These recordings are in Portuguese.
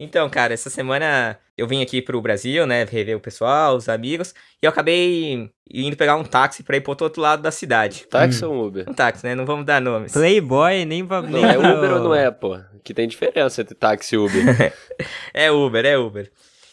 Então, cara, essa semana eu vim aqui pro Brasil, né, rever o pessoal, os amigos, e eu acabei indo pegar um táxi pra ir pro outro lado da cidade. Táxi ou Uber? Um táxi, né, não vamos dar nomes. Playboy, nem... Não, nem é pro- Uber ou não é, pô? Que tem diferença entre táxi e Uber. É Uber, é Uber.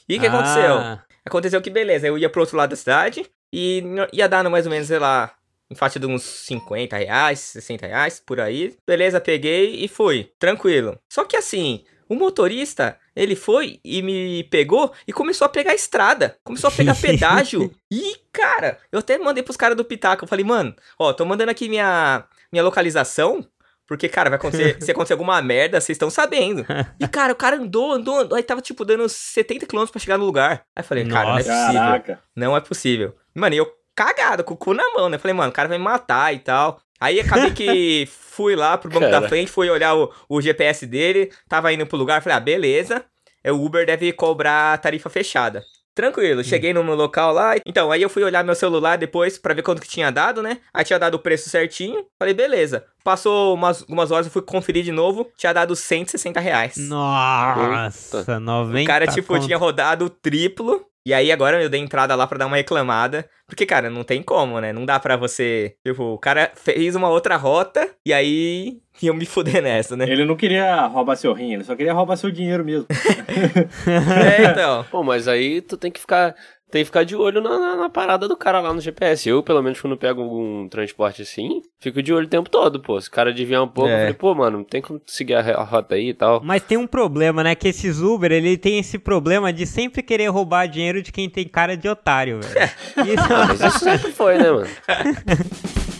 E o que Ah, aconteceu? Aconteceu que, beleza, eu ia pro outro lado da cidade e ia dar no mais ou menos, sei lá, em faixa de uns 50 reais, 60 reais, por aí. Beleza, peguei e fui, tranquilo. Só que assim, o motorista, ele foi e me pegou e começou a pegar a estrada. Começou a pegar pedágio. E, cara, eu até mandei pros caras do Pitaco. Eu falei, mano, ó, tô mandando aqui minha, minha localização. Porque, cara, vai acontecer. se acontecer alguma merda, vocês estão sabendo. E, cara, o cara andou, andou, andou. Aí tava, tipo, dando 70 km pra chegar no lugar. Aí eu falei, cara, não é possível. Caraca. Não é possível. Mano, e eu cagado, com o cu na mão, né? Falei, mano, o cara vai me matar e tal. Aí acabei que fui lá pro banco da Cara. frente, fui olhar o, o GPS dele, tava indo pro lugar, falei, ah, beleza. É, O Uber deve cobrar tarifa fechada. Tranquilo, cheguei no meu local lá. Então, aí eu fui olhar meu celular depois pra ver quanto que tinha dado, né? Aí tinha dado o preço certinho. Falei, beleza. Passou umas, algumas horas, eu fui conferir de novo. Tinha dado 160 reais. Nossa, 90 O cara, tipo, conto. tinha rodado o triplo. E aí agora eu dei entrada lá pra dar uma reclamada. Porque, cara, não tem como, né? Não dá pra você. Tipo, o cara fez uma outra rota e aí eu me fuder nessa, né? Ele não queria roubar seu rim, ele só queria roubar seu dinheiro mesmo. é, então. Pô, mas aí tu tem que ficar. Tem que ficar de olho na, na- na parada do cara lá no GPS. Eu, pelo menos, quando pego algum transporte assim, fico de olho o tempo todo, pô. Se o cara desviar um pouco, É. eu falei, pô, mano, tem como seguir a, a rota aí e tal. Mas tem um problema, né? Que esses Uber, ele tem esse problema de sempre querer roubar dinheiro de quem tem cara de otário, velho. Isso- Ah, mas isso sempre foi, né, mano?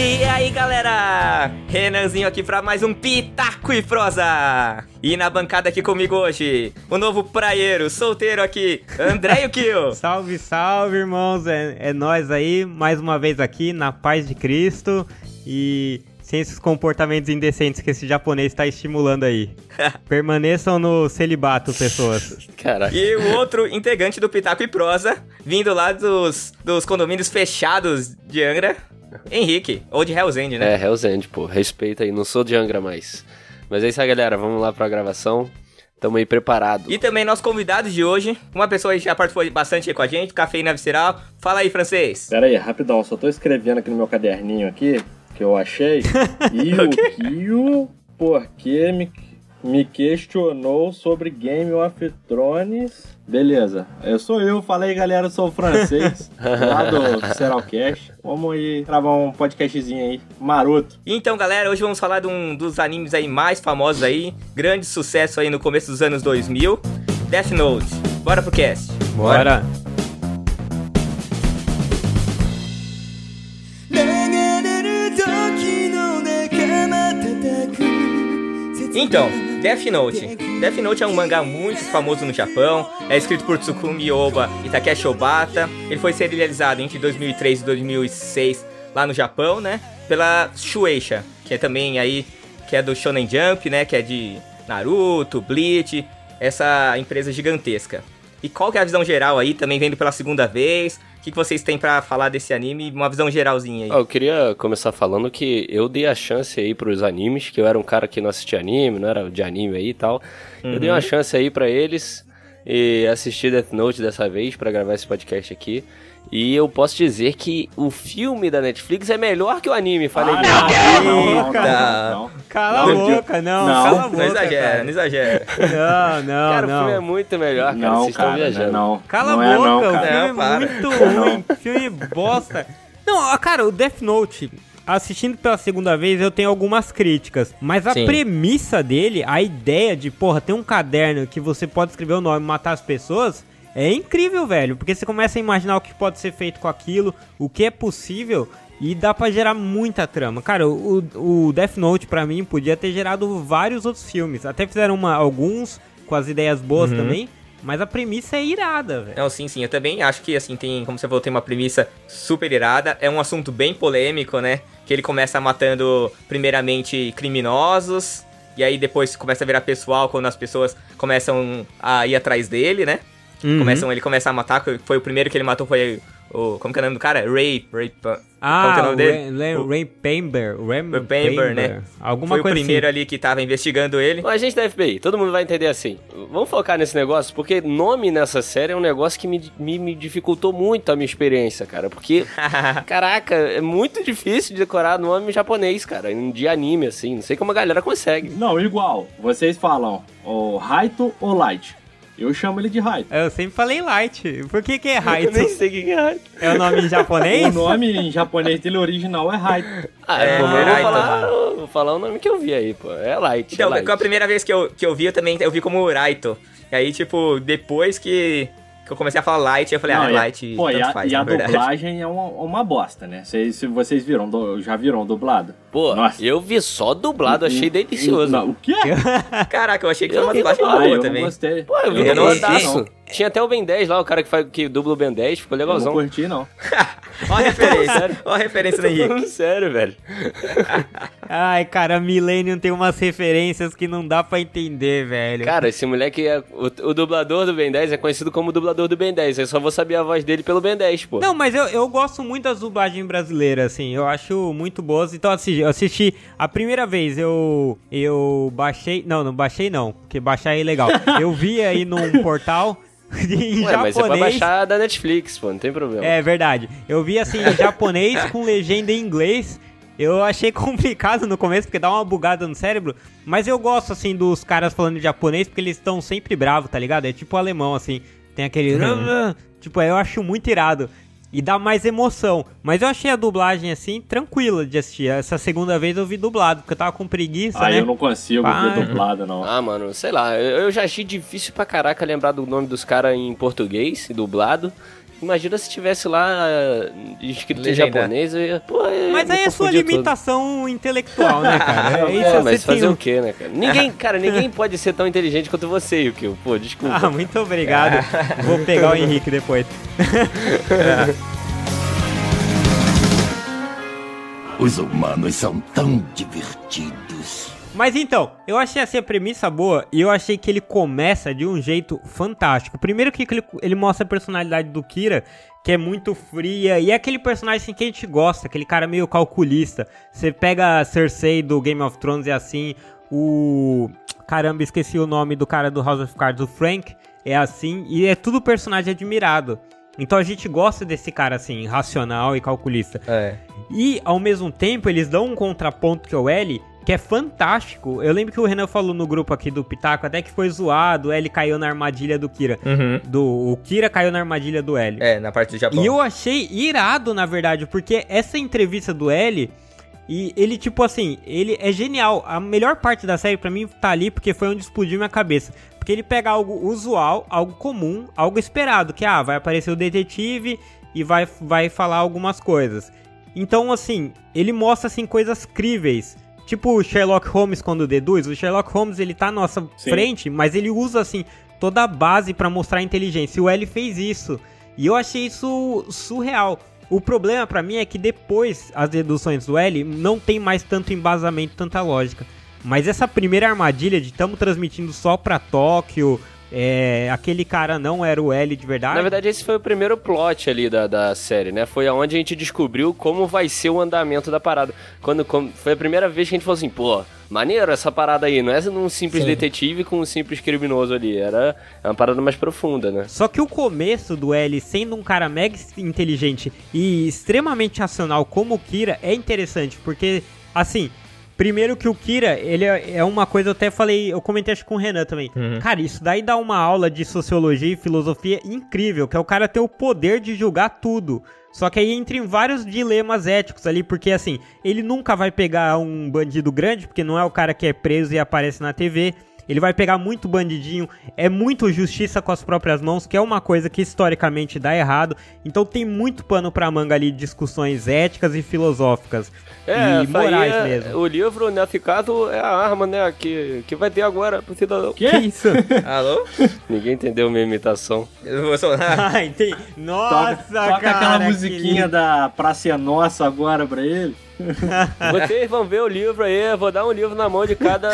E aí, galera? Renanzinho aqui pra mais um Pitaco e Prosa. E na bancada aqui comigo hoje, o novo praieiro, solteiro aqui, André Kill. Salve, salve, irmãos. É, é nós aí, mais uma vez aqui, na paz de Cristo. E sem esses comportamentos indecentes que esse japonês está estimulando aí. Permaneçam no celibato, pessoas. Caralho. E o outro integrante do Pitaco e Prosa, vindo lá dos, dos condomínios fechados de Angra, Henrique, ou de Hells End, né? É, Hell's End, pô. Respeita aí, não sou de Angra mais. Mas é isso aí, galera. Vamos lá pra gravação. Tamo aí preparado. E também nosso convidado de hoje, uma pessoa que já participou bastante aí com a gente, Cafeína Visceral. Fala aí, francês. Pera aí, rapidão, só tô escrevendo aqui no meu caderninho aqui, que eu achei. E o Kio, porque me, me questionou sobre Game of Thrones. Beleza, eu sou eu, falei galera, eu sou o francês, lá do Seralcast. Vamos aí gravar um podcastzinho aí, maroto. Então, galera, hoje vamos falar de um dos animes aí mais famosos aí, grande sucesso aí no começo dos anos 2000, Death Note. Bora pro cast. Bora. Então, Death Note. Death Note é um mangá muito famoso no Japão, é escrito por Tsukumi Oba e Takeshi Obata. Ele foi serializado entre 2003 e 2006 lá no Japão, né? Pela Shueisha, que é também aí, que é do Shonen Jump, né? Que é de Naruto, Bleach, essa empresa gigantesca. E qual que é a visão geral aí, também vendo pela segunda vez? O que, que vocês têm pra falar desse anime? Uma visão geralzinha aí. Eu queria começar falando que eu dei a chance aí pros animes, que eu era um cara que não assistia anime, não era de anime aí e tal. Eu dei uma chance aí pra eles e assisti Death Note dessa vez pra gravar esse podcast aqui. E eu posso dizer que o filme da Netflix é melhor que o anime, falei Ah, não, não, não, Eita. não, não. Cala a Não, boca, não. não, cala a Não boca. exagera, cara. não exagera. Não, não, Cara, o não. filme é muito melhor, cara. Não, Vocês estão cara, viajando. não. Cala não a é boca, não, o cara. filme Não, é para. muito ruim, filme bosta. Não, cara, o Death Note, assistindo pela segunda vez, eu tenho algumas críticas. Mas a Sim. premissa dele, a ideia de, porra, ter um caderno que você pode escrever o nome e matar as pessoas, é incrível, velho. Porque você começa a imaginar o que pode ser feito com aquilo, o que é possível. E dá pra gerar muita trama. Cara, o, o Death Note, pra mim, podia ter gerado vários outros filmes. Até fizeram uma, alguns com as ideias boas também. Mas a premissa é irada, velho. Não, sim, sim. Eu também acho que, assim, tem, como você falou, tem uma premissa super irada. É um assunto bem polêmico, né? Que ele começa matando, primeiramente, criminosos. E aí depois começa a virar pessoal quando as pessoas começam a ir atrás dele, né? Uhum. Começam, ele começa a matar. Foi o primeiro que ele matou foi o. Como que é o nome do cara? Ray. Ray Pan- Ah, Qual que é o nome dele? Ray, O- Ray Ray Pamber, né? Alguma Foi o coisa primeiro assim. ali que tava investigando ele. O agente da FBI, todo mundo vai entender assim. Vamos focar nesse negócio, porque nome nessa série é um negócio que me, me, me dificultou muito a minha experiência, cara. Porque, caraca, é muito difícil de decorar nome japonês, cara, de anime, assim. Não sei como a galera consegue. Não, igual. Vocês falam o Raito ou Light. Eu chamo ele de Raito. Eu sempre falei Light. Por que que é Eu Raito? nem sei o que é. É o nome em japonês? O nome em japonês dele original é Raito. Ah, É, é, eu vou, falar, vou falar o nome que eu vi aí, pô. É Light. Então, é Light. a primeira vez que eu, que eu vi, eu também eu vi como Raito. E aí, tipo, depois que, que eu comecei a falar Light, eu falei, Não, ah, e a- Light, pô, e a, faz, e a dublagem é uma, uma bosta, né? Vocês, se vocês viram, do- já viram dublado? Pô, Nossa. eu vi só dublado, achei delicioso. Não, o quê? Caraca, eu achei que Eu foi uma dublagem Ah, eu boa não também. gostei. Pô, eu vi Eu não dubladaço. assisti. Tinha até o Ben 10 lá, o cara que, faz, que dubla o Ben 10, ficou Eu não legalzão. curti, não. Ó a referência, ó a referência do Henrique. Sério, velho. Ai, cara, Millennium tem umas referências que não dá pra entender, velho. Cara, esse moleque é. O, o dublador do Ben 10 é conhecido como dublador do Ben 10. Eu só vou saber a voz dele pelo Ben 10, pô. Não, mas eu, eu gosto muito das dublagens brasileiras, assim, eu acho muito boas. Então, assim, eu assisti a primeira vez, eu eu baixei, não, não baixei não, porque baixar é ilegal. Eu vi aí num portal em Ué, mas você pode japonês. baixar da Netflix, pô, não tem problema. É verdade. Eu vi assim em japonês com legenda em inglês. Eu achei complicado no começo porque dá uma bugada no cérebro, mas eu gosto assim dos caras falando japonês porque eles estão sempre bravos, tá ligado? É tipo alemão assim, tem aquele tipo, eu acho muito irado e dá mais emoção. Mas eu achei a dublagem assim tranquila de assistir. Essa segunda vez eu vi dublado porque eu tava com preguiça, Aí né? eu não consigo Vai. ver dublado, não. Ah, mano, sei lá, eu, eu já achei difícil pra caraca lembrar do nome dos caras em português, dublado. Imagina se tivesse lá eh, escrito em Legenda. japonês, eu ia. Pô, Mas aí é sua limitação intelectual, né, cara? É, isso É, você mas fazer um- o quê, né, cara? Ninguém, cara, ninguém pode ser tão inteligente quanto você, Yukio. Pô, desculpa. Ah, muito obrigado. Vou pegar o Henrique depois. Os humanos são tão divertidos. Mas então, eu achei assim a premissa boa e eu achei que ele começa de um jeito fantástico. Primeiro que ele, ele mostra a personalidade do Kira, que é muito fria, e é aquele personagem assim, que a gente gosta, aquele cara meio calculista. Você pega a Cersei do Game of Thrones e assim, o... Caramba, esqueci o nome do cara do House of Cards, o Frank, é assim, e é tudo personagem admirado. Então a gente gosta desse cara assim, racional e calculista. É. E, ao mesmo tempo, eles dão um contraponto que é o L, que é fantástico. Eu lembro que o Renan falou no grupo aqui do Pitaco, até que foi zoado, o L caiu na armadilha do Kira. Uhum. Do, o Kira caiu na armadilha do L. É, na parte do Japão. E eu achei irado, na verdade, porque essa entrevista do L, e ele, tipo assim, ele é genial. A melhor parte da série pra mim tá ali porque foi onde explodiu minha cabeça. Porque ele pega algo usual, algo comum, algo esperado, que ah, vai aparecer o detetive e vai, vai falar algumas coisas. Então, assim, ele mostra assim coisas críveis. Tipo o Sherlock Holmes quando deduz, o Sherlock Holmes ele tá à nossa Sim. frente, mas ele usa assim toda a base pra mostrar a inteligência. E o L fez isso. E eu achei isso surreal. O problema pra mim é que depois as deduções do L não tem mais tanto embasamento, tanta lógica. Mas essa primeira armadilha de estamos transmitindo só pra Tóquio, é, aquele cara não era o L de verdade. Na verdade, esse foi o primeiro plot ali da, da série, né? Foi aonde a gente descobriu como vai ser o andamento da parada. Quando como- foi a primeira vez que a gente falou assim, pô, maneiro essa parada aí, não é um simples Sim. detetive com um simples criminoso ali, era uma parada mais profunda, né? Só que o começo do L, sendo um cara mega inteligente e extremamente racional como o Kira, é interessante, porque, assim, primeiro que o Kira, ele é é uma coisa, eu até falei, eu comentei acho com o Renan também. Uhum. Cara, isso daí dá uma aula de sociologia e filosofia incrível, que é o cara ter o poder de julgar tudo. Só que aí entra em vários dilemas éticos ali, porque assim, ele nunca vai pegar um bandido grande, porque não é o cara que é preso e aparece na TV. Ele vai pegar muito bandidinho, é muito justiça com as próprias mãos, que é uma coisa que historicamente dá errado. Então tem muito pano pra manga ali, discussões éticas e filosóficas. É, e morais Faria- mesmo. O livro, nesse caso, é a arma, né, que, que vai ter agora pro cidadão. Que isso? Alô? Ninguém entendeu minha imitação. Ah, entendi. Nossa, Toca, toca cara. aquela que musiquinha lindo. da Praça é Nossa agora pra ele. Vocês vão ver o livro aí, eu vou dar um livro na mão de cada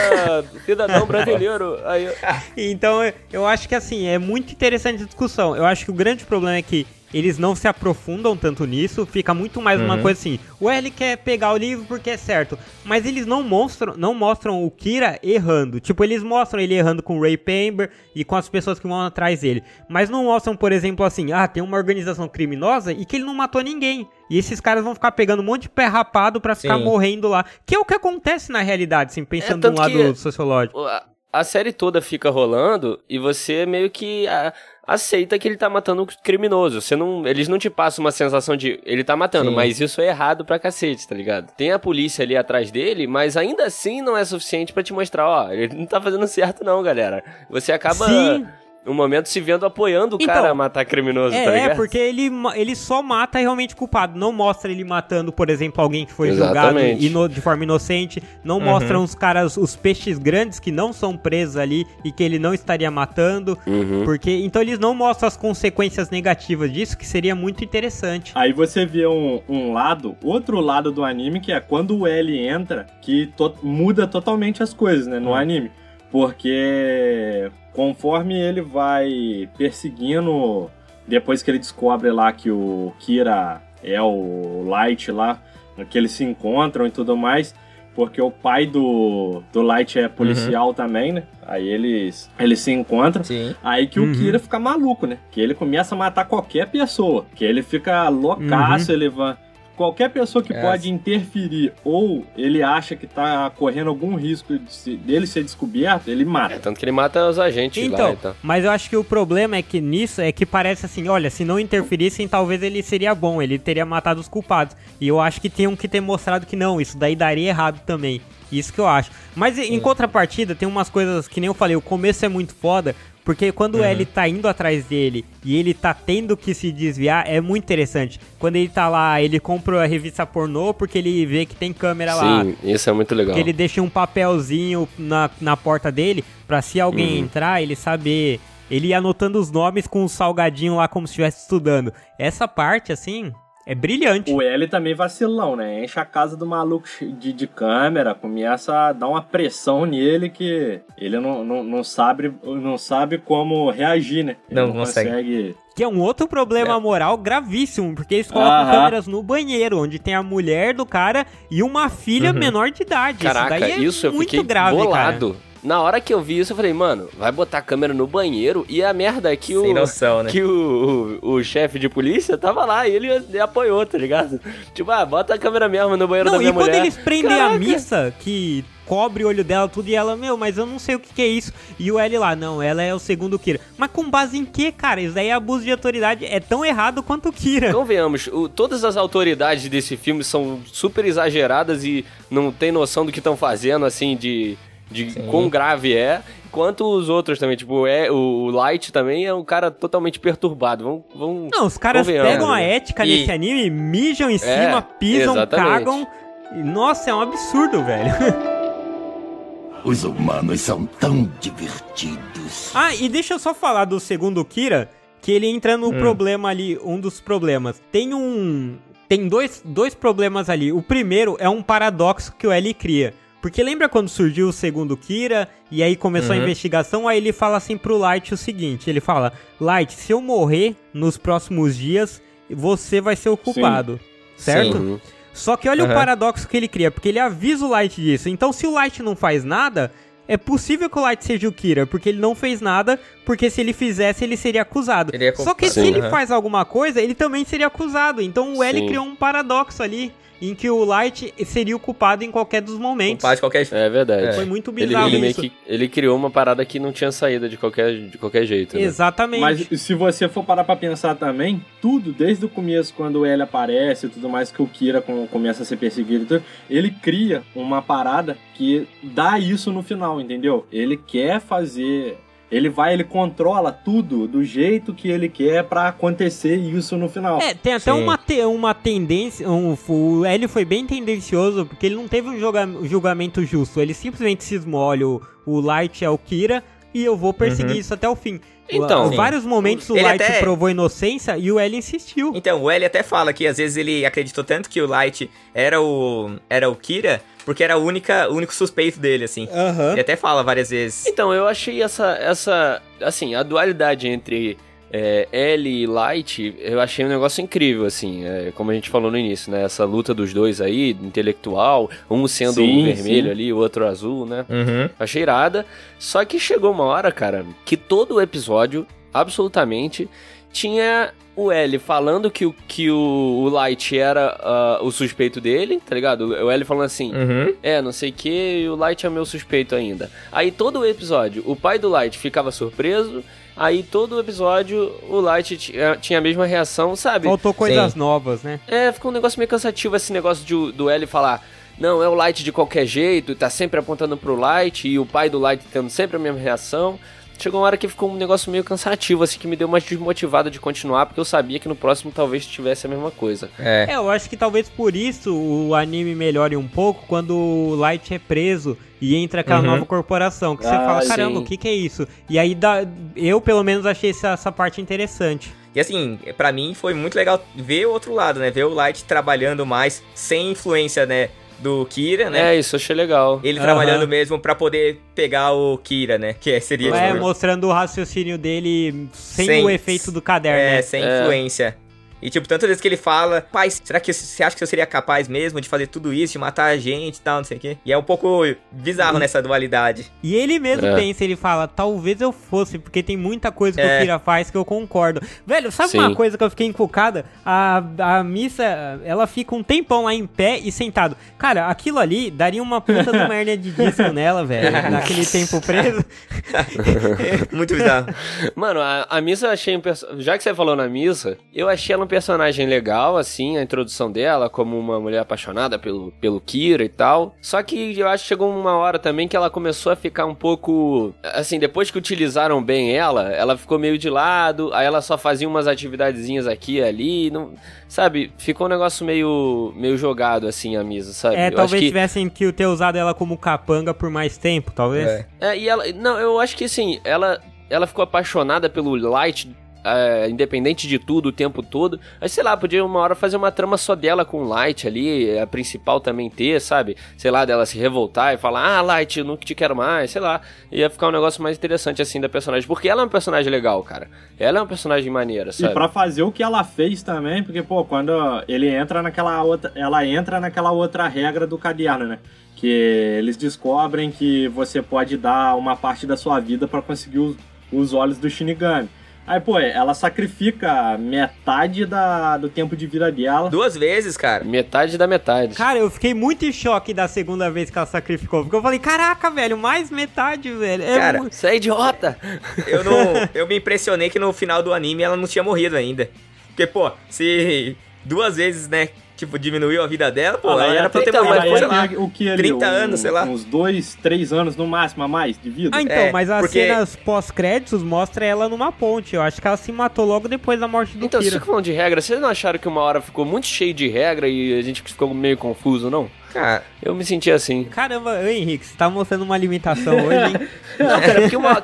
cidadão brasileiro. Aí, Então, eu- eu acho que assim, é muito interessante a discussão. Eu acho que o grande problema é que eles não se aprofundam tanto nisso, fica muito mais uma Uhum. coisa assim. O L quer pegar o livro porque é certo, mas eles não mostram, não mostram o Kira errando. Tipo, eles mostram ele errando com o Ray Pember e com as pessoas que vão atrás dele, mas não mostram, por exemplo, assim, ah, tem uma organização criminosa e que ele não matou ninguém. E esses caras vão ficar pegando um monte de pé rapado pra ficar Sim. morrendo lá, que é o que acontece na realidade, assim, pensando de um tanto lado sociológico. A, a série toda fica rolando e você meio que a- aceita que ele tá matando um criminoso. Você não, eles não te passam uma sensação de ele tá matando, Sim. mas isso é errado pra cacete, tá ligado? Tem a polícia ali atrás dele, mas ainda assim não é suficiente pra te mostrar, ó, ele não tá fazendo certo não, galera. Você acaba Sim. Um momento se vendo apoiando o Então, cara a matar criminoso, tá É, ligado? é, porque ele, ele só mata realmente culpado. Não mostra ele matando, por exemplo, alguém que foi julgado Exatamente. ino- de forma inocente. Não mostram os caras, os peixes grandes que não são presos ali e que ele não estaria matando. Uhum. Porque Então eles não mostram as consequências negativas disso, que seria muito interessante. Aí você vê um, um lado, outro lado do anime, que é quando o L entra, que to- muda totalmente as coisas, né, no Hum. anime. Porque conforme ele vai perseguindo, depois que ele descobre lá que o Kira é o Light lá, que eles se encontram e tudo mais, porque o pai do, do Light é policial Uhum. também, né? Aí eles, eles se encontram. Sim. Aí que Uhum. o Kira fica maluco, né? Que ele começa a matar qualquer pessoa. Que ele fica loucaço, Uhum. ele vai. Qualquer pessoa que É. pode interferir ou ele acha que tá correndo algum risco de se- dele ser descoberto, ele É, mata. tanto que ele mata os agentes lá Então, e tal. mas eu acho que o problema é que nisso é que parece assim, olha, se não interferissem, talvez ele seria bom, ele teria matado os culpados. E eu acho que tinham que ter mostrado que não, isso daí daria errado também. Isso que eu acho. Mas em contrapartida, tem umas coisas que nem eu falei, o começo é muito foda, porque quando o L tá indo atrás dele e ele tá tendo que se desviar, é muito interessante. Quando ele tá lá, ele compra a revista pornô porque ele vê que tem câmera lá. Sim, isso é muito legal. Que ele deixa um papelzinho na, na porta dele pra se alguém Uhum. entrar, ele saber. Ele ir anotando os nomes com um salgadinho lá como se estivesse estudando. Essa parte, assim, é brilhante. O L também vacilão, né? Enche a casa do maluco de, de câmera, começa a dar uma pressão nele que ele não, não, não, sabe, não sabe como reagir, né? Ele Não consegue. Que é um outro problema É. moral gravíssimo, porque eles colocam Aham. câmeras no banheiro, onde tem a mulher do cara e uma filha Uhum. menor de idade. Caraca, isso daí é isso eu muito fiquei grave, bolado. Na hora que eu vi isso, eu falei, mano, vai botar a câmera no banheiro e a merda é que Sem o. noção, né? Que o, o, o chefe de polícia tava lá e ele, ele apoiou, tá ligado? Tipo, ah, bota a câmera mesmo no banheiro Não, da e minha quando mulher. eles prendem a Caraca. missa, que cobre o olho dela tudo, e ela, meu, mas eu não sei o que, que é isso. E o L lá, não, ela é o segundo Kira. Mas com base em que, cara? Isso daí é abuso de autoridade. É tão errado quanto o Kira. Convenhamos, o- todas as autoridades desse filme são super exageradas e não tem noção do que estão fazendo, assim, de, de Sim. quão grave é. Quanto os outros também, tipo, é, o Light também é um cara totalmente perturbado. Vamos, vamos Não, os caras pegam a né? ética E- nesse anime, mijam em cima, pisam, exatamente. cagam. E, Nossa, é um absurdo, velho. Os humanos são tão divertidos. Ah, e deixa eu só falar do segundo Kira, que ele entra no Hum. problema ali, um dos problemas. Tem um. Tem dois, dois problemas ali. O primeiro é um paradoxo que o L cria. Porque lembra quando surgiu o segundo Kira e aí começou a Uhum. investigação? Aí ele fala assim pro Light o seguinte: ele fala, Light, se eu morrer nos próximos dias, você vai ser o culpado. Certo? Uhum. Só que olha o Aham. paradoxo que ele cria, porque ele avisa o Light disso. Então, se o Light não faz nada, é possível que o Light seja o Kira, porque ele não fez nada, porque se ele fizesse, ele seria acusado. Seria Só que se Sim. ele Aham. faz alguma coisa, ele também seria acusado. Então o L Sim. criou um paradoxo ali, em que o Light seria o culpado em qualquer dos momentos. Culpado de qualquer. É verdade. Foi muito Ele, bizarro ele meio isso. que ele criou uma parada que não tinha saída de qualquer, de qualquer jeito. Né? Exatamente. Mas se você for parar pra pensar também, tudo, desde o começo, quando o L aparece e tudo mais, que o Kira com- começa a ser perseguido e tudo, ele cria uma parada que dá isso no final, entendeu? Ele quer fazer. Ele vai, ele controla tudo do jeito que ele quer pra acontecer isso no final. É, tem até Sim. uma, te- uma tendência. Um, o L foi bem tendencioso, porque ele não teve um julga- julgamento justo. Ele simplesmente cismou: olha, o, o Light é o Kira e eu vou perseguir Uhum. isso até o fim. Então, em vários momentos o Light até- provou inocência e o L insistiu. Então, o L até fala que às vezes ele acreditou tanto que o Light era o era o Kira, porque era o única, o único suspeito dele, assim. Aham. Ele até fala várias vezes. Então, eu achei essa, essa assim, a dualidade entre é, L e Light, eu achei um negócio incrível, assim, é, como a gente falou no início, né? Essa luta dos dois aí, intelectual, um sendo Sim, vermelho sim. ali, o outro azul, né? Uhum. Achei irada. Só que chegou uma hora, cara, que todo o episódio, absolutamente, tinha o L falando que, o- que o, Light era ah, o suspeito dele, tá ligado? O L falando assim, Uhum. é, não sei o que, o Light é meu suspeito ainda. Aí todo o episódio, o pai do Light ficava surpreso, aí todo o episódio o Light tinha, tinha a mesma reação, sabe? Faltou coisas novas, né? É, ficou um negócio meio cansativo esse negócio de, do L falar. Não, é o Light de qualquer jeito, tá sempre apontando pro Light, e o pai do Light tendo sempre a mesma reação. Chegou uma hora que ficou um negócio meio cansativo, assim, que me deu uma desmotivada de continuar, porque eu sabia que no próximo talvez tivesse a mesma coisa. É. É, eu acho que talvez por isso o anime melhore um pouco quando o Light é preso e entra aquela Uhum. nova corporação. Que você Ah, fala, caramba, sim. o que, que é isso? E aí dá, eu pelo menos achei essa, essa parte interessante. E assim, pra mim foi muito legal ver o outro lado, né? Ver o Light trabalhando mais sem influência, né? Do Kira, né? É, isso achei legal. Ele Aham. trabalhando mesmo pra poder pegar o Kira, né? Que seria É, tipo, mostrando o raciocínio dele sem, Sem- o efeito do caderno. É, né? sem É. influência. E, tipo, tantas vezes que ele fala, pai, será que você acha que eu seria capaz mesmo de fazer tudo isso, de matar a gente e tal, não sei o quê? E é um pouco bizarro nessa dualidade. E ele mesmo É. pensa, ele fala, talvez eu fosse, porque tem muita coisa que É. o Kira faz que eu concordo. Velho, sabe Sim. uma coisa que eu fiquei encucada? A, a missa, ela fica um tempão lá em pé e sentado. Cara, aquilo ali daria uma puta de uma hernia de disco nela, velho. Naquele tempo preso. Muito bizarro. Mano, a, a Missa eu achei um perso... Já que você falou na Missa, eu achei ela um personagem legal, assim, a introdução dela, como uma mulher apaixonada pelo, pelo Kira e tal. Só que eu acho que chegou uma hora também que ela começou a ficar um pouco. Assim, depois que utilizaram bem ela, ela ficou meio de lado, aí ela só fazia umas atividadezinhas aqui e ali. Não... Sabe, ficou um negócio meio, meio jogado, assim, a Misa, sabe? É, Eu talvez acho que... tivessem que ter usado ela como capanga por mais tempo, talvez. É. É, e ela. Não, eu acho que assim, ela, ela ficou apaixonada pelo Light. É, independente de tudo o tempo todo, mas sei lá, podia uma hora fazer uma trama só dela com o Light ali, a principal também ter, sabe? Sei lá, dela se revoltar e falar, ah, Light, eu não te quero mais, sei lá. Ia ficar um negócio mais interessante assim da personagem, porque ela é um personagem legal, cara. Ela é um personagem maneira, E sabe? pra fazer o que ela fez também, porque, pô, quando ele entra naquela outra. Ela entra naquela outra regra do caderno, né? Que eles descobrem que você pode dar uma parte da sua vida pra conseguir os, os olhos do Shinigami. Aí, pô, ela sacrifica metade da, do tempo de vida dela. Duas vezes, cara. Metade da metade. Cara, eu fiquei muito em choque da segunda vez que ela sacrificou. Porque eu falei, caraca, velho, mais metade, velho. É Cara, muito- Você é idiota! Eu não. eu me impressionei que no final do anime ela não tinha morrido ainda. Porque, pô, se duas vezes, né, tipo, diminuiu a vida dela, pô, Ah, aí era pra ter então, morrido, mas sei lá. o que ali, 30 um- anos, sei lá. Uns dois, três anos no máximo a mais de vida. Ah, então, É, mas as porque- cenas pós-créditos mostra ela numa ponte. Eu acho que ela se matou logo depois da morte do Então, Kira. vocês ficam falando de regra, vocês não acharam que uma hora ficou muito cheio de regra e a gente ficou meio confuso, não? Cara, Eu me senti assim. Caramba, ô, Henrique, você tá mostrando uma limitação hoje, hein? Não, cara, porque uma.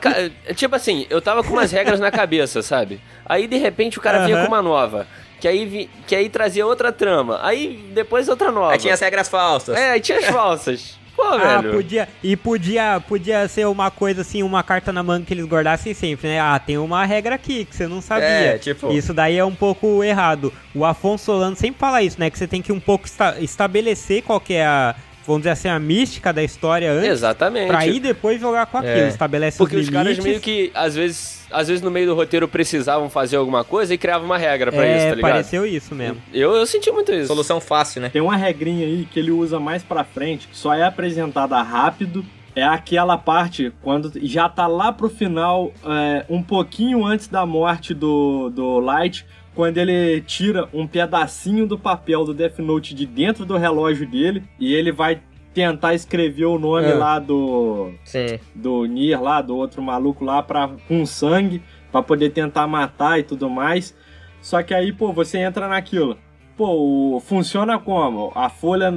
Tipo assim, eu tava com umas regras na cabeça, sabe? Aí de repente o cara vinha Aham. com uma nova. Que aí, vi- que aí trazia outra trama. Aí depois outra nova. aí tinha as regras falsas. É, aí tinha as falsas. Pô, Ah, velho. podia. E podia, podia ser uma coisa assim, uma carta na manga que eles guardassem sempre, né? Ah, tem uma regra aqui que você não sabia. É, tipo- Isso daí é um pouco errado. O Afonso Solano sempre fala isso, né? Que você tem que um pouco esta- estabelecer qual que é a. Vamos dizer assim, a mística da história antes. Exatamente. Pra aí depois jogar com aquilo. É. Estabelece Porque os os caras meio que, às vezes, às vezes no meio do roteiro precisavam fazer alguma coisa e criavam uma regra pra é, isso, tá ligado? pareceu isso mesmo. Eu, eu senti muito isso. Solução fácil, né? Tem uma regrinha aí que ele usa mais pra frente, que só é apresentada rápido. É aquela parte quando já tá lá pro final, é, um pouquinho antes da morte do, do Light, quando ele tira um pedacinho do papel do Death Note de dentro do relógio dele e ele vai tentar escrever o nome É. lá do, Sim. do Nier lá, do outro maluco lá, pra, com sangue, pra poder tentar matar e tudo mais. Só que aí, pô, você entra naquilo. Pô, funciona como? A folha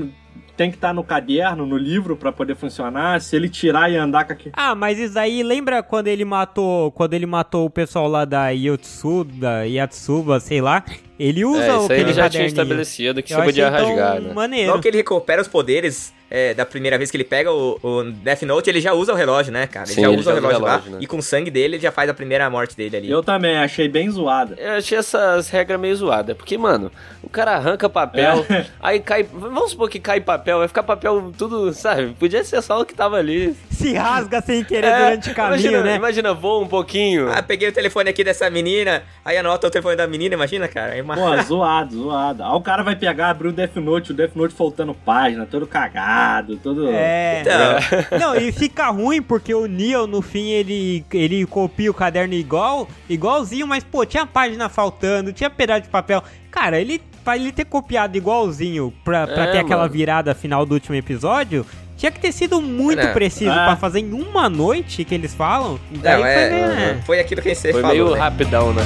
tem que estar no caderno, no livro, pra poder funcionar. Se ele tirar e andar com aquele. Ah, mas isso daí, lembra quando ele matou, quando ele matou o pessoal lá da Yotsu, da Yatsuba, sei lá? Ele usa É, o isso aí ele já tinha estabelecido que Eu você podia achei tão rasgar, né? maneiro. Logo que ele recupera os poderes, é, da primeira vez que ele pega o, o Death Note, ele já usa o relógio, né, cara? Ele Sim, já ele usa já o relógio, usa relógio, lá né? e com o sangue dele ele já faz a primeira morte dele ali. Eu também, achei bem zoada. Eu achei essas regras meio zoadas. Porque, mano, o cara arranca papel, É. aí cai. Vamos supor que cai papel, vai ficar papel tudo, sabe? Podia ser só o que tava ali. Se rasga sem querer É, durante o caminho, imagina, né? Imagina, voa um pouquinho. Ah, peguei o telefone aqui dessa menina, aí anota o telefone da menina, imagina, cara. Aí uma... Pô, zoado, zoado. Aí o cara vai pegar, abrir o Death Note, o Death Note faltando página, todo cagado, todo. É. Então, Não, e fica ruim porque o Neo, no fim, ele, ele copia o caderno igual, igualzinho, mas, pô, tinha página faltando, tinha pedaço de papel. Cara, ele, pra ele ter copiado igualzinho pra, pra É, ter aquela mano. virada final do último episódio, tinha que ter sido muito Não. preciso Ah. pra fazer em uma noite que eles falam. Daí não, foi, é, né? foi aquilo que você Foi falou, meio né? rapidão, né?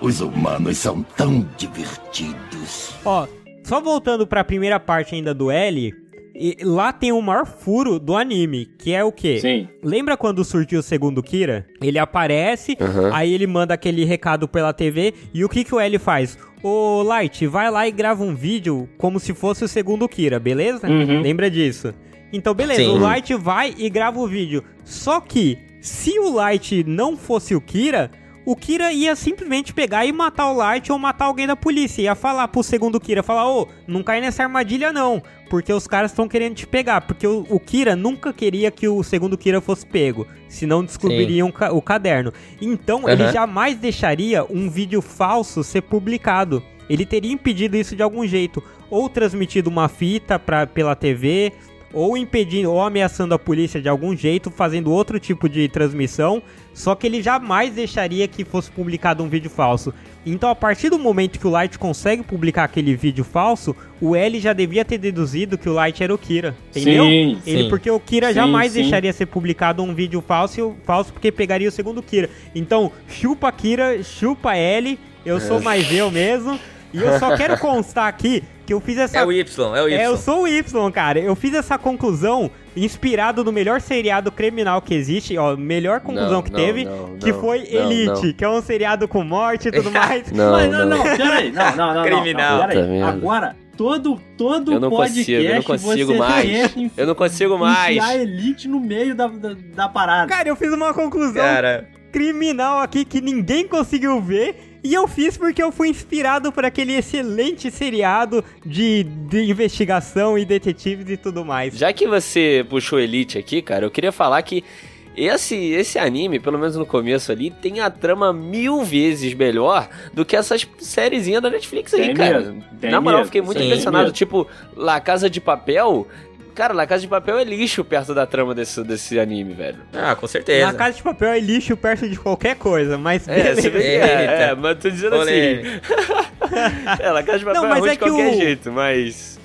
Os humanos são tão divertidos. Ó, só voltando pra primeira parte ainda do L, e lá tem o maior furo do anime, que é o quê? Sim. Lembra quando surgiu o segundo Kira? Ele aparece, Aham. aí ele manda aquele recado pela TV, e o que que o L faz? Ô Light, vai lá e grava um vídeo como se fosse o segundo Kira, beleza? Uhum. Lembra disso? Então, beleza, Sim. o Light vai e grava o vídeo. Só que, se o Light não fosse o Kira, o Kira ia simplesmente pegar e matar o Light ou matar alguém da polícia. Ia falar pro segundo Kira, falar, ô, não cai nessa armadilha não, porque os caras estão querendo te pegar. Porque o, o Kira nunca queria que o segundo Kira fosse pego, senão descobririam ca- o caderno. Então, ele Aham. jamais deixaria um vídeo falso ser publicado. Ele teria impedido isso de algum jeito, ou transmitido uma fita pra, pela TV, ou impedindo, ou ameaçando a polícia de algum jeito, fazendo outro tipo de transmissão, só que ele jamais deixaria que fosse publicado um vídeo falso. Então, a partir do momento que o Light consegue publicar aquele vídeo falso, o L já devia ter deduzido que o Light era o Kira, entendeu? Sim, ele, sim. porque o Kira Sim, jamais sim. deixaria ser publicado um vídeo falso, falso porque pegaria o segundo Kira. Então, chupa Kira, chupa L, eu sou mais eu mesmo. E eu só quero constar aqui que eu fiz essa É o Y, é o Y. é, eu sou o Y, cara. Eu fiz essa conclusão inspirado no melhor seriado criminal que existe, ó, melhor conclusão Não, que não, teve, não, que foi não, Elite, não. que é um seriado com morte e tudo mais. Não, Mas não, não. não, peraí. Não, não, não. Criminal. Não, peraí. Agora, todo, todo Eu não podcast consigo, eu não consigo você mais. Eu não consigo mais. Enfiar a Elite no meio da, da, da parada. Cara, eu fiz uma conclusão Cara, criminal aqui que ninguém conseguiu ver. E eu fiz porque eu fui inspirado por aquele excelente seriado de, de investigação e detetives e tudo mais. Já que você puxou Elite aqui, cara, eu queria falar que esse, esse anime, pelo menos no começo ali, tem a trama mil vezes melhor do que essas sériezinhas da Netflix aí, Tem cara. mesmo, tem Na moral, eu mesmo, fiquei muito impressionado. mesmo. Tipo, La Casa de Papel. Cara, La Casa de Papel é lixo perto da trama desse, desse anime, velho. ah, com certeza. Na Casa de Papel é lixo perto de qualquer coisa, mas É, você vê que é, é, mas tô dizendo Polêmica. assim. é, La Casa de Papel Não, é mas ruim é de que qualquer o- jeito, mas.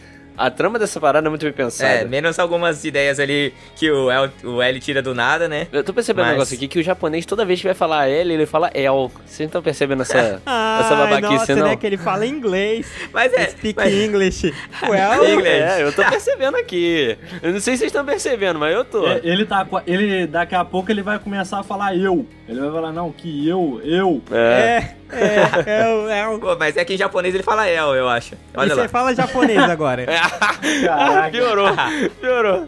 A trama dessa parada é muito bem pensada. É, menos algumas ideias ali que o L, o L tira do nada, né? Eu tô percebendo um Mas- negócio aqui que o japonês, toda vez que vai falar L, ele fala El. Vocês não estão percebendo essa, Ah, essa babaquice, nossa, não? né, que ele fala inglês. Mas é. Speak mas- English. Well, Inglês. É, eu tô percebendo aqui. Eu não sei se vocês estão percebendo, mas eu tô. É, Ele tá. Ele, daqui a pouco ele vai começar a falar eu. Ele vai falar, não, que eu, eu. É. é, é, é, é, o- Pô, mas é que em japonês ele fala El, eu acho. E Olha lá. você fala japonês agora. Caraca. piorou, piorou.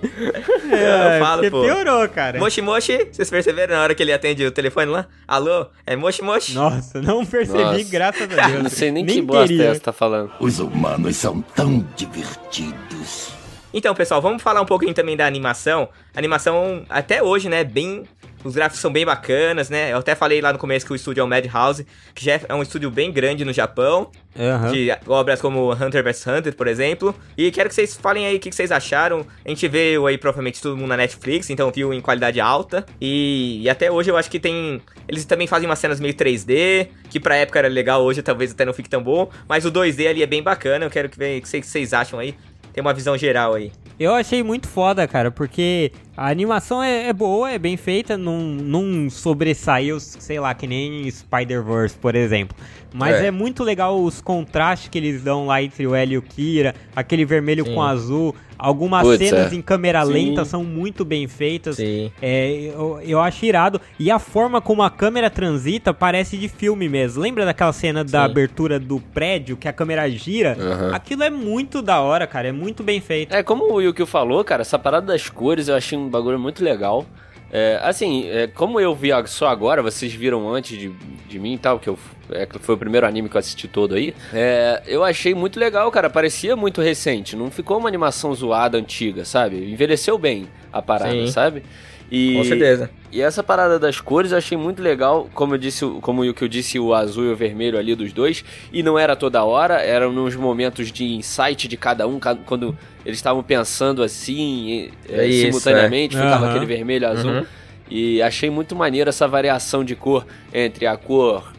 É, eu falo, porque pô. piorou, cara. Moshi Moshi, vocês perceberam na hora que ele atende o telefone lá? Alô? É Moshi Moshi? Nossa, não percebi, Nossa. graças a Deus. Não sei nem, que bosta é essa tá falando. Os humanos são tão divertidos. Então, pessoal, vamos falar um pouquinho também da animação. A animação, até hoje, né, bem... Os gráficos são bem bacanas, né? Eu até falei lá no começo que o estúdio é o Madhouse, que já é um estúdio bem grande no Japão, Aham. de obras como Hunter vs Hunter, por exemplo. E quero que vocês falem aí o que vocês acharam. A gente veio aí provavelmente todo mundo na Netflix, então viu em qualidade alta. E, e até hoje eu acho que tem. Eles também fazem umas cenas meio 3D, que pra época era legal, hoje talvez até não fique tão bom. Mas o 2D ali é bem bacana. Eu quero que ver o que vocês acham aí. Tem uma visão geral aí. Eu achei muito foda, cara, porque A animação é, é boa, é bem feita, não, não sobressaiu, sei lá, que nem Spider-Verse, por exemplo. Mas é. É. muito legal os contrastes que eles dão lá entre o L e o Kira, aquele vermelho Sim. com azul. Algumas Putz, cenas é. em câmera Sim. lenta são muito bem feitas. Sim. É, eu, eu acho irado. E a forma como a câmera transita parece de filme mesmo. Lembra daquela cena da Sim. abertura do prédio que a câmera gira? Aham. Aquilo é muito da hora, cara. É muito bem feito. É, como o Yukio falou, cara, essa parada das cores eu achei um bagulho muito legal. É, assim, é, como eu vi só agora, vocês viram antes de, de mim e tal, que eu, é, foi o primeiro anime que eu assisti todo aí, é, eu achei muito legal, cara, parecia muito recente, não ficou uma animação zoada antiga, sabe? Envelheceu bem a parada, Sim. sabe? E, Com certeza. E essa parada das cores eu achei muito legal, como eu disse, o- como o que eu disse, o azul e o vermelho ali dos dois, e não era toda hora, eram nos momentos de insight de cada um, quando eles estavam pensando assim, é, É isso, simultaneamente, é. ficava Aham. aquele vermelho e azul. Uhum. E achei muito maneiro essa variação de cor entre a cor.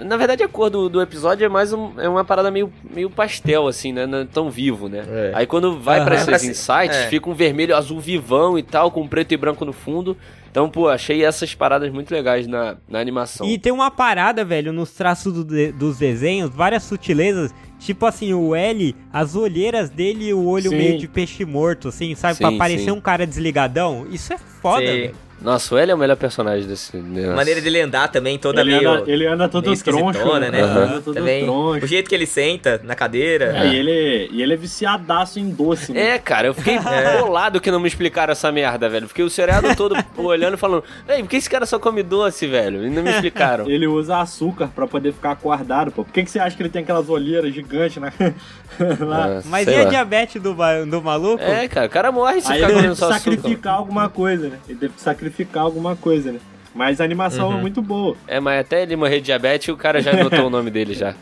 Na verdade, a cor do, do episódio é mais um- é uma parada meio, meio pastel, assim, né? Não é tão vivo, né? É. Aí quando vai Aham. pra pra esses se- insights, é. fica um vermelho azul vivão e tal, com preto e branco no fundo. Então, pô, achei essas paradas muito legais na, na animação. E tem uma parada, velho, nos traços do de- dos desenhos, várias sutilezas. Tipo assim, o L, as olheiras dele e o olho Sim. meio de peixe morto, assim, sabe? Sim, pra parecer sim. um cara desligadão. Isso é foda, Sim. velho. Nossa, o L é o melhor personagem desse. A negócio. maneira dele andar também, toda Ele meio. anda, ele anda todo troncho, né? Ele anda todo também. troncho. O jeito que ele senta na cadeira. É, e ele, e ele é viciadaço em doce, né? É, cara, eu fiquei bolado que não me explicaram essa merda, velho. Fiquei o seriado todo olhando e falando, ei, por que esse cara só come doce, velho? E não me explicaram. Ele usa açúcar pra poder ficar acordado, pô. Por que, que você acha que ele tem aquelas olheiras gigantes na... lá? Ah, Mas e a lá. diabetes do, do maluco? É, cara, o cara morre se Aí ficar ele comendo só açúcar. sacrificar alguma coisa, né? Ele teve que sacrificar alguma coisa, né? Mas a animação Uhum. é muito boa. É, mas até ele morrer de diabetes, o cara já anotou o nome dele já.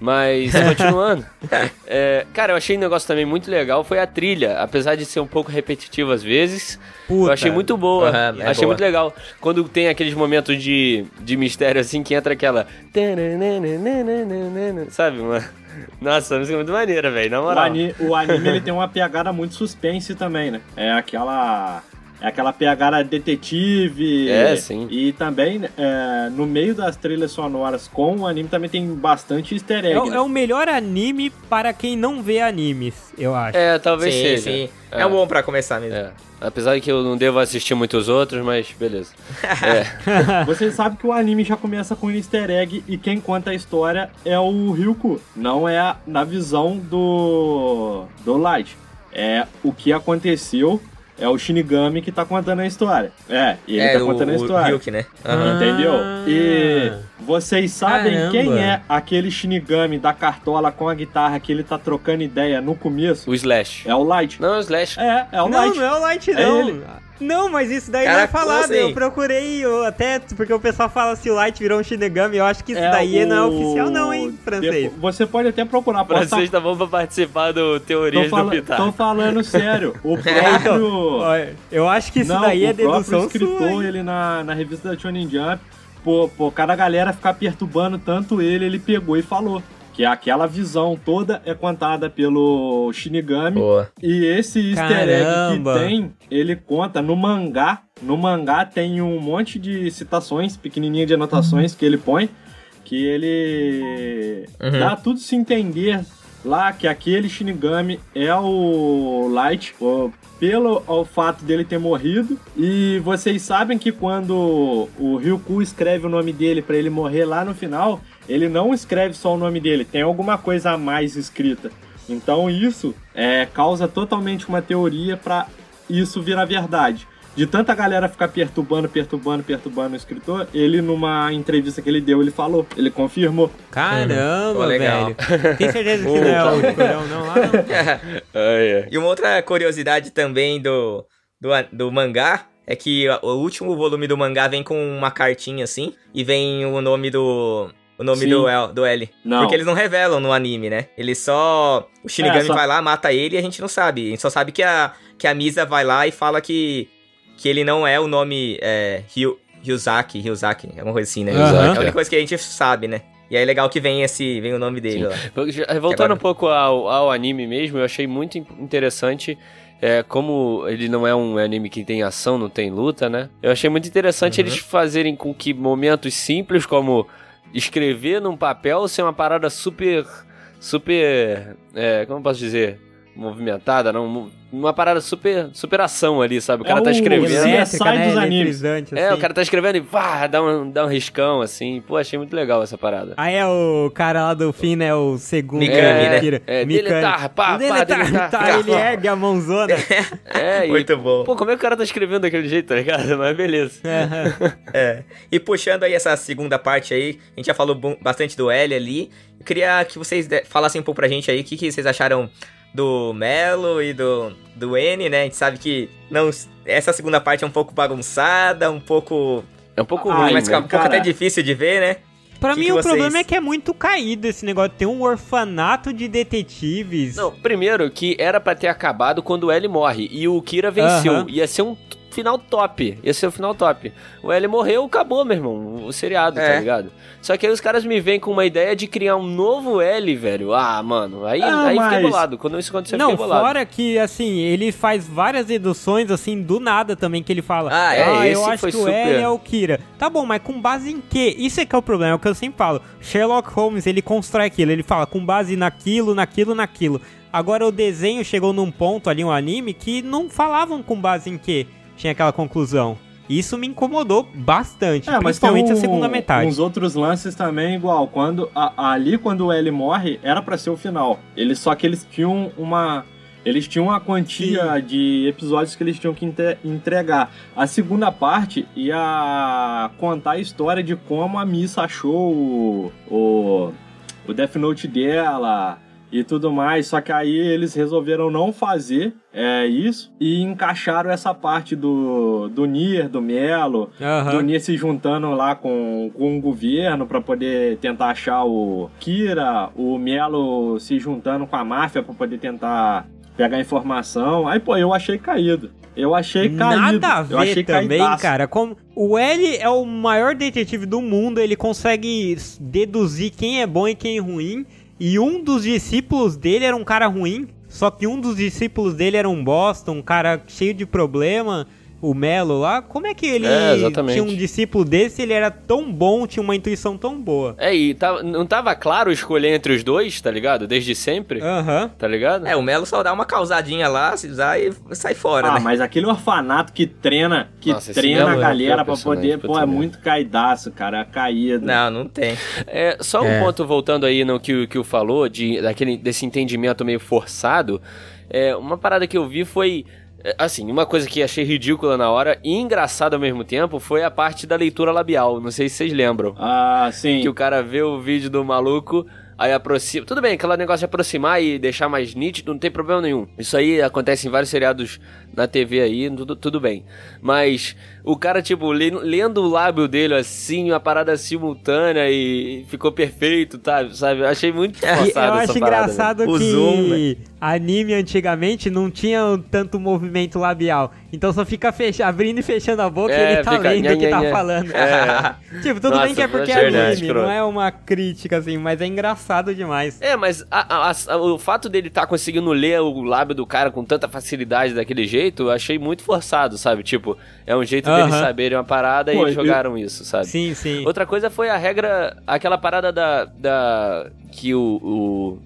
Mas, continuando. é, cara, eu achei um negócio também muito legal, foi a trilha. Apesar de ser um pouco repetitiva às vezes, Puta. eu achei muito boa. Aham, é achei boa. muito legal. Quando tem aqueles momentos de, de mistério assim, que entra aquela... Sabe, mano? Nossa, a música é muito maneira, velho, na O, moral. ani- o anime ele tem uma pegada muito suspense também, né? É aquela. É aquela pegada detetive. É, sim. E também, é, no meio das trilhas sonoras com o anime também tem bastante easter egg. É, o- né? é o melhor anime para quem não vê animes, eu acho. É, talvez sim, seja. sim. É. É. bom pra começar mesmo. É. Apesar de que eu não devo assistir muitos outros, mas beleza. É. Você sabe que o anime já começa com um easter egg e quem conta a história é o Ryuko. Não é a- na visão do, do Light. É o que aconteceu. É o Shinigami que tá contando a história. É, e ele é, tá o, contando a o história. Ryuk, né? Aham. Entendeu? E Ah. Vocês sabem Caramba. quem é aquele Shinigami da cartola com a guitarra que ele tá trocando ideia no começo? O Slash. É o Light. Não, o Slash. É, é o não, Light. não é o Light, É não. ele. Não, mas isso daí Caraca, não é falado. assim? Eu procurei, eu até porque o pessoal fala se o Light virou um Shinigami. Eu acho que isso É daí o- não é oficial, não, hein, francês. Depo- Você pode até procurar. O francês tá bom pra participar do Tô, Teorias do fala- Pitaco. tô falando sério. O É, então, próprio. eu acho que isso não, daí é o próprio dedução escritor, sua. ele na, na revista da Shonen Jump, pô, pô, cada galera ficar perturbando tanto ele, ele pegou e falou. Que aquela visão toda é contada pelo Shinigami. Boa. E esse easter egg que tem, ele conta no mangá. No mangá tem um monte de citações, pequenininha de anotações que ele põe, que ele Uhum. dá tudo se entender lá que aquele Shinigami é o Light, pelo ao fato dele ter morrido. E vocês sabem que quando o Ryuku escreve o nome dele pra ele morrer lá no final, ele não escreve só o nome dele, tem alguma coisa a mais escrita. Então isso é, causa totalmente uma teoria pra isso virar verdade. De tanta galera ficar perturbando, perturbando, perturbando o escritor, ele numa entrevista que ele deu, ele falou, ele confirmou. Caramba, Pô, legal. velho. Tem certeza que não é o escurão, não? Lá não. Ai. E uma outra curiosidade também do, do, do mangá é que o último volume do mangá vem com uma cartinha assim e vem o nome do. O nome Sim. do, El, do L. Não. Porque eles não revelam no anime, né? Eles só. O Shinigami É, só- vai lá, mata ele e a gente não sabe. A gente só sabe que a, que a Misa vai lá e fala que. Que ele não é o nome é, Ryu, Ryuzaki, Ryuzaki, é uma coisa assim, né? Aham. É a única coisa que a gente sabe, né? E aí é legal que vem esse. Vem o nome dele lá. Voltando agora- um pouco ao, ao anime mesmo, eu achei muito in- interessante é, como ele não é um anime que tem ação, não tem luta, né? Eu achei muito interessante Uhum. eles fazerem com que momentos simples como escrever num papel ser uma parada super. super. É, como eu posso dizer? Movimentada, não. Uma parada super. superação ali, sabe? O cara É tá escrevendo. É- Elétrica, sai né? dos animes. Eletrizante, É, assim. o cara tá escrevendo e pá, dá um, dá um riscão, assim. Pô, achei muito legal essa parada. Aí é o cara lá do fim, né? O segundo. Mikami, né? Kira. É, Mikami. deletar, pá, pá, Deletar, deletar. tá, ele ergue a mãozona. É, e. Muito bom. Pô, como é que o cara tá escrevendo daquele jeito, tá ligado? Mas beleza. É. E puxando aí essa segunda parte aí, a gente já falou bastante do L ali. Eu queria que vocês falassem um pouco pra gente aí o que, que vocês acharam do Melo e do, do N, né? A gente sabe que não, essa segunda parte é um pouco bagunçada, um pouco. É um pouco ruim, mas né? um pouco cara. até difícil de ver, né? Pra Que mim, que o vocês- problema é que é muito caído esse negócio. Tem um orfanato de detetives. Não, primeiro que era pra ter acabado quando o L morre e o Kira venceu. Aham. Ia ser um final top. Ia ser o final top. O L morreu, acabou, meu irmão. O seriado, tá É. ligado? Só que aí os caras me vêm com uma ideia de criar um novo L, velho. Ah, mano. Aí, Ah, aí fiquei mas- bolado. Quando isso aconteceu, eu Não, fiquei bolado. fora que, assim, ele faz várias deduções, assim, do nada também, que ele fala. Ah, é, ah, eu acho foi que o super- L é o Kira. Tá bom, mas com base em quê? Isso é que é o problema, é o que eu sempre falo. Sherlock Holmes, ele constrói aquilo, ele fala com base naquilo, naquilo, naquilo. Agora o desenho chegou num ponto ali, um anime, que não falavam com base em quê tinha aquela conclusão. Isso me incomodou bastante, É, mas principalmente a um- segunda metade. uns outros lances também igual. Quando a- ali quando o L morre era pra ser o final. Eles só que eles tinham uma eles tinham uma quantia de episódios que eles tinham que entregar. A segunda parte ia contar a história de como a Missa achou o, o, o Death Note dela e tudo mais. Só que aí eles resolveram não fazer é, isso e encaixaram essa parte do, do Nier, do Melo, Aham. do Nier se juntando lá com, com o governo para poder tentar achar o Kira, o Melo se juntando com a máfia para poder tentar pegar informação. Aí, pô, eu achei caído. Eu achei caído. Nada a eu achei ver também, caidaço. cara. Como o L é o maior detetive do mundo, ele consegue deduzir quem é bom e quem é ruim. E um dos discípulos dele era um cara ruim. Só que um dos discípulos dele era um bosta, um cara cheio de problema. O Melo lá. Como é que ele É, tinha um discípulo desse? Ele era tão bom, tinha uma intuição tão boa. É, e tava- não tava claro escolher entre os dois, tá ligado? Desde sempre, Aham. tá ligado? É, o Melo só dá uma causadinha lá, se usar e sai fora, Ah, né? mas aquele orfanato que treina, que Nossa, treina a é galera pior pra poder, pô, é muito caidaço, cara, é caído. Não, não tem. É, só um É. ponto voltando aí no que, o- que o falou, de, daquele, desse entendimento meio forçado. É, uma parada que eu vi foi. É, Assim, uma coisa que achei ridícula na hora e engraçada ao mesmo tempo foi a parte da leitura labial. Não sei se vocês lembram. Ah, sim. Que o cara vê o vídeo do maluco, aí aproxima. Tudo bem, aquele negócio de aproximar e deixar mais nítido, não tem problema nenhum. Isso aí acontece em vários seriados na TV aí, tudo, tudo bem. Mas o cara, tipo, le- lendo o lábio dele assim, uma parada simultânea e ficou perfeito, tá? Sabe? Achei muito E forçado eu acho parada, engraçado O que zoom, né? Anime antigamente não tinha tanto movimento labial. Então só fica fecha, abrindo e fechando a boca É, e ele tá fica lendo o que tá falando. É. tipo, tudo Nossa, bem que é porque é anime, não é uma crítica assim, mas é engraçado demais. É, mas a- a- a- o fato dele estar conseguindo ler o lábio do cara com tanta facilidade daquele jeito, eu achei muito forçado, sabe? Tipo, é um jeito deles Aham. saberem uma parada Pô, e eles jogaram isso, sabe? Sim, sim. Outra coisa foi a regra, aquela parada da. da que o. o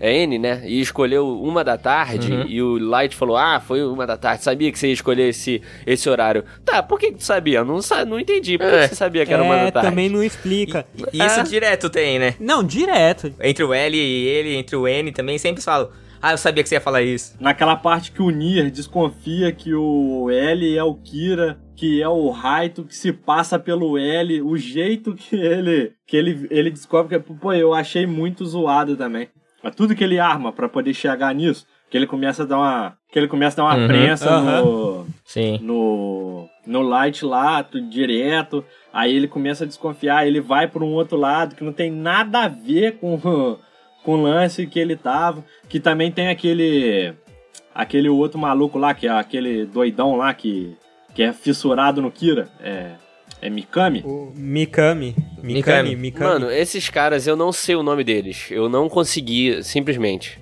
é N, né? E escolheu uma da tarde Uhum. e o Light falou: Ah, foi uma da tarde. Sabia que você ia escolher esse, esse horário. Tá, por que que tu sabia? Não, não entendi. Por que É. que você sabia que era uma é, da tarde? também não explica. E isso É. direto tem, né? Não, direto. Entre o L e ele, entre o N também, sempre falam. Ah, eu sabia que você ia falar isso. Naquela parte que o Nier desconfia que o L é o Kira, que é o Raito que se passa pelo L, o jeito que ele que ele, ele descobre que pô, eu achei muito zoado também. Mas tudo que ele arma pra poder chegar nisso, que ele começa a dar uma que ele começa a dar uma Uhum. prensa no Sim. no, no light lá, direto. Aí ele começa a desconfiar, ele vai para um outro lado que não tem nada a ver com, com o lance que ele tava. Que também tem aquele. aquele outro maluco lá, que é aquele doidão lá que, que é fissurado no Kira. É. É Mikami? O Mikami. Mikami, Mikami. Mikami. Mano, esses caras, eu não sei o nome deles. Eu não consegui, simplesmente.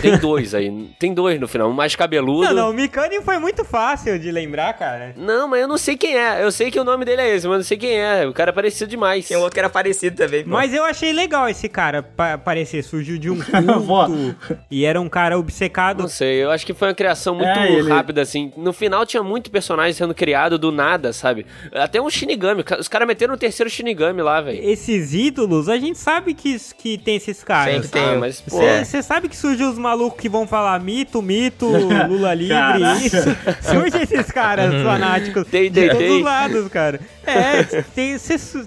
Tem dois aí. Tem dois no final. Um mais cabeludo. Não, não, o Mikami foi muito fácil de lembrar, cara. Não, mas eu não sei quem é. Eu sei que o nome dele é esse, mas não sei quem é. O cara é parecido demais. Tem um outro que era parecido também, pô. Mas eu achei legal esse cara pa parecer. Surgiu de um culto e era um cara obcecado. Não sei, eu acho que foi uma criação muito É, ele- rápida, assim. No final tinha muito personagem sendo criado do nada, sabe? Até um Shinigami. Os caras meteram o terceiro Shinigami lá, velho. Esses ídolos, a gente sabe que, que tem esses caras. Sempre tem. Ah, um- mas, pô, É. Você sabe que surge os malucos que vão falar mito, mito, Lula livre, Caraca. isso. Surge esses caras fanáticos Tem, de todos os lados, cara. É, tem,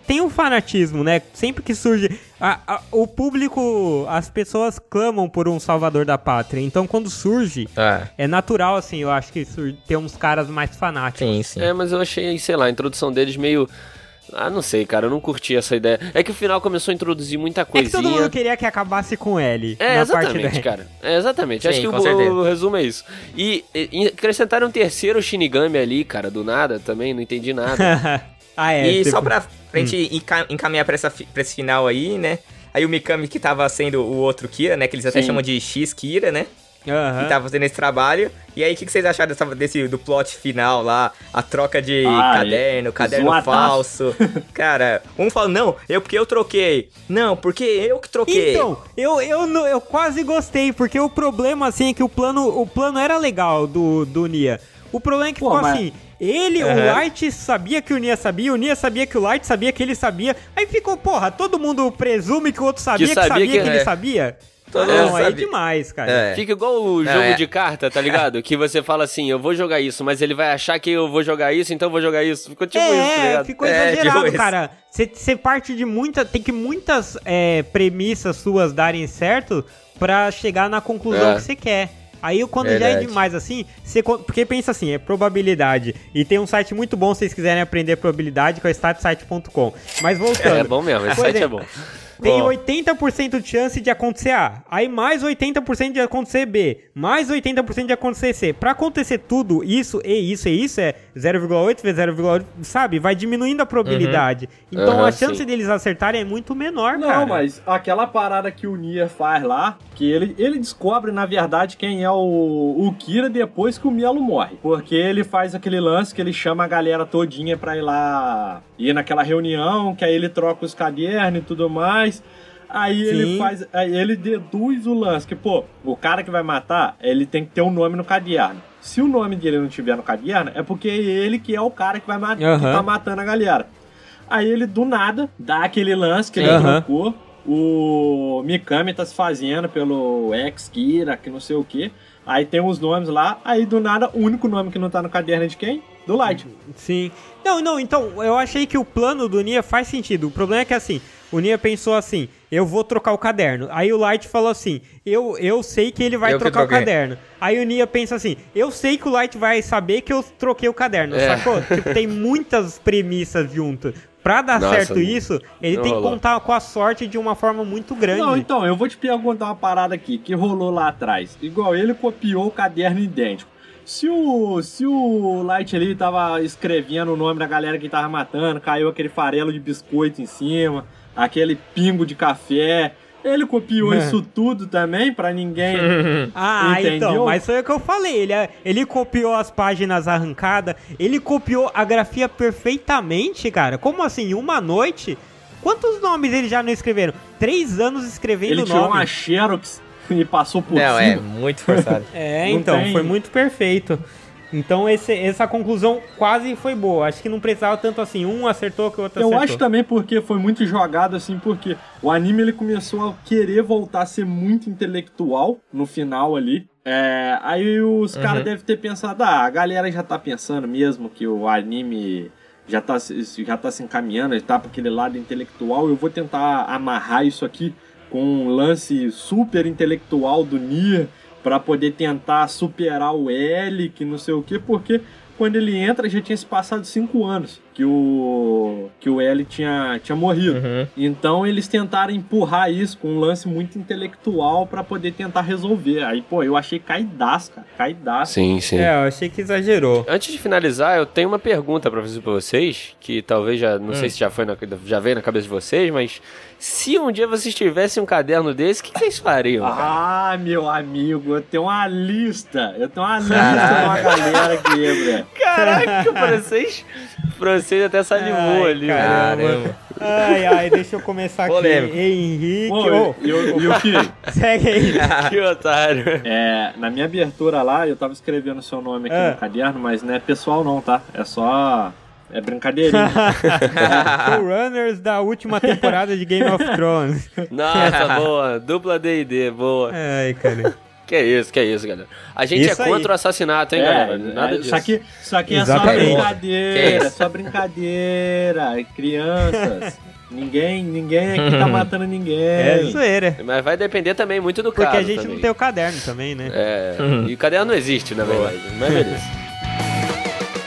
tem um fanatismo, né? Sempre que surge. a- a- o público, as pessoas clamam por um salvador da pátria. Então quando surge, Ah, é natural, assim, eu acho que sur- ter uns caras mais fanáticos. sim, sim. É, mas eu achei, sei lá, a introdução deles meio. Ah, não sei, cara, eu não curti essa ideia. É que o final começou a introduzir muita É que coisinha. todo mundo queria que acabasse com L. É, na parte exatamente, cara. É, exatamente. Sim, Acho que o, o resumo é isso. E, e acrescentaram um terceiro Shinigami ali, cara, do nada também, não entendi nada. ah, é. e tipo- só pra, gente enca- encaminhar pra, essa, pra esse final aí, né? Aí o Mikami que tava sendo o outro Kira, né? Que eles até Sim. chamam de X Kira, né? Aham. Que tava fazendo esse trabalho. E aí, o que, que vocês acharam dessa, desse, do plot final lá? A troca de Ai, caderno, caderno falso. Cara, um fala, não, eu porque eu troquei. Não, porque eu que troquei. Então, eu, eu, não- eu quase gostei, porque o problema, assim, é que o plano, o plano era legal do, do Nia. O problema é que Pô, ficou mas- assim, ele, o Aham. Light sabia que o Nia sabia, o Nia sabia que o Light sabia que ele sabia, aí ficou, porra, todo mundo presume que o outro sabia que, sabia sabia que, que- ele é. sabia. Todo não, mundo aí sabia. demais, cara. É. Fica igual o Não, jogo é. de carta, tá ligado? Que você fala assim, eu vou jogar isso, mas ele vai achar que eu vou jogar isso, então eu vou jogar isso. Ficou tipo isso, tá É, ligado? ficou É, exagerado, tipo cara. Você parte de muita. Tem que muitas é, premissas suas darem certo pra chegar na conclusão É. que você quer. Aí quando já é Verdade. demais assim, você. Porque pensa assim, é probabilidade. E tem um site muito bom se vocês quiserem aprender probabilidade, que é o statsite.com. Mas voltando. É bom mesmo, esse site é exemplo, bom. Tem Bom. 80% de chance de acontecer A. Aí mais 80% de acontecer B. Mais 80% de acontecer C. Pra acontecer tudo isso e isso e isso é 0,8 vezes 0,8, sabe? Vai diminuindo a probabilidade. Então Aham, a chance sim. deles acertarem é muito menor, Não, cara. mas aquela parada que o Nier faz lá, que ele, ele descobre, na verdade, quem é o, o Kira depois que o Mielo morre. Porque ele faz aquele lance que ele chama a galera todinha pra ir lá, ir naquela reunião, que aí ele troca os cadernos e tudo mais. Aí ele Sim. faz. Aí ele deduz o lance, que, pô, o cara que vai matar, ele tem que ter um nome no caderno. Se o nome dele não tiver no caderno, é porque é ele que é o cara que vai matar, que tá matando a galera. Aí ele, do nada, dá aquele lance que ele trocou. O Mikami tá se fazendo pelo ex-Kira, que não sei o que. Aí tem os nomes lá. Aí, do nada, o único nome que não tá no caderno é de quem? Do Light. Sim. Não, não, então, eu achei que o plano do Nia faz sentido. O problema é que assim, o Nia pensou assim, eu vou trocar o caderno. Aí o Light falou assim, eu, eu sei que ele vai Eu que trocar o caderno. Aí o Nia pensa assim, eu sei que o Light vai saber que eu troquei o caderno, É. sacou? tipo, tem muitas premissas juntas. Pra dar Nossa, certo isso, ele não tem que rolou. contar com a sorte de uma forma muito grande. Não, então, eu vou te perguntar uma parada aqui, que rolou lá atrás. Igual ele copiou o caderno idêntico. Se o, se o Light ali tava escrevendo o nome da galera que tava matando, caiu aquele farelo de biscoito em cima, aquele pingo de café, ele copiou isso tudo também pra ninguém. Ah, Entendeu? então, mas foi o que eu falei. Ele, ele copiou as páginas arrancadas, ele copiou a grafia perfeitamente, cara. Como assim? Uma noite? Quantos nomes eles já não escreveram? Três anos escrevendo Ele o tirou nome. uma Xerox e passou por Não, é cima. muito forçado. É, Não então, tem- foi muito perfeito. Então esse- essa conclusão quase foi boa. Acho que não precisava tanto assim. Um acertou que o outro Eu acertou. acho também porque foi muito jogado assim, porque o anime ele começou a querer voltar a ser muito intelectual no final ali. É, aí os caras devem ter pensado, ah, a galera já tá pensando mesmo que o anime já tá, se- já tá se encaminhando, ele tá pra aquele lado intelectual, eu vou tentar amarrar isso aqui com um lance super intelectual do Nier pra poder tentar superar o L, que não sei o que, porque quando ele entra já tinha se passado cinco anos. Que o que o L tinha, tinha morrido. Uhum. Então eles tentaram empurrar isso com um lance muito intelectual pra poder tentar resolver. Aí, pô, eu achei caidaço, cara. Caidaço. Sim, sim. É, eu achei que exagerou. Antes de finalizar, eu tenho uma pergunta pra fazer pra vocês, que talvez já, não Hum. sei se já foi na- já veio na cabeça de vocês, mas se um dia vocês tivessem um caderno desse, o que, que vocês fariam? cara? Ah, meu amigo, eu tenho uma lista. Eu tenho uma lista de uma galera aqui. Caraca, o francês, o francês até se animou Ai, ali, caramba. velho. Caramba. Ai, ai, deixa eu começar aqui. Polêmico. Ei, Henrique. Pô, Ô, e o- e o que? segue aí. Que otário. É, na minha abertura lá, eu tava escrevendo seu nome aqui É. no caderno, mas não é pessoal não, tá? É só... É brincadeirinha. Showrunners da última temporada de Game of Thrones. Nossa, boa. Dupla D&D, boa. Ai, cara. Que isso, que isso, galera. A gente Isso é aí. contra o assassinato, hein, É, galera? Nada é, disso. Só que, só que é só brincadeira, isso? só brincadeira. Crianças. ninguém, ninguém aqui tá matando ninguém. É zoeira. Mas vai depender também muito do Porque caso a gente também. não tem o caderno também, né? É, e o caderno não existe, na verdade. Mas beleza.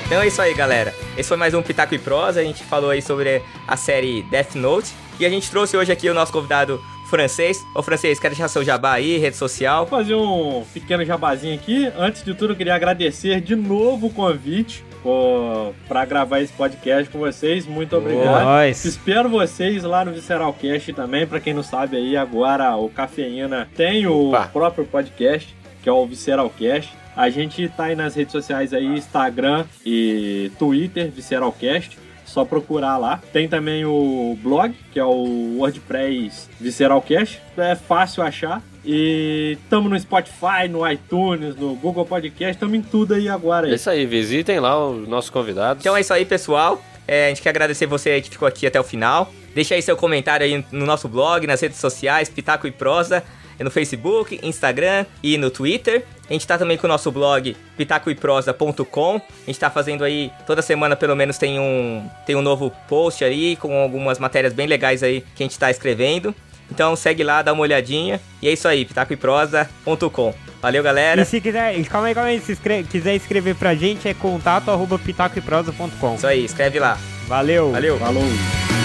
Então é isso aí, galera. Esse foi mais um Pitaco e Prosa. A gente falou aí sobre a série Death Note. E a gente trouxe hoje aqui o nosso convidado francês. Ô, francês, quer deixar seu jabá aí, rede social? Vou fazer um pequeno jabazinho aqui. Antes de tudo, eu queria agradecer de novo o convite pô, pra gravar esse podcast com vocês. Muito obrigado. Espero vocês lá no Visceralcast também. Pra quem não sabe aí, agora o Cafeína tem o Opa. próprio podcast, que é o Visceralcast. A gente tá aí nas redes sociais aí, Instagram e Twitter, Visceralcast. Só procurar lá. Tem também o blog, que é o WordPress Visceralcast. É fácil achar. E tamo no Spotify, no iTunes, no Google Podcast, tamo em tudo aí agora. É isso aí, visitem lá os nossos convidados. Então é isso aí, pessoal. É, a gente quer agradecer você aí que ficou aqui até o final. Deixa aí seu comentário aí no nosso blog, nas redes sociais, Pitaco e Prosa, no Facebook, Instagram e no Twitter. A gente tá também com o nosso blog pitacoeprosa.com. A gente tá fazendo aí toda semana pelo menos tem um tem um novo post aí com algumas matérias bem legais aí que a gente tá escrevendo. Então segue lá, dá uma olhadinha. E é isso aí, pitacoeprosa.com. Valeu, galera. E se quiser, calma aí, calma aí, se escre- quiser escrever pra gente é contato arroba pitacoeprosa.com. Isso aí, escreve lá. Valeu. Valeu. Falou!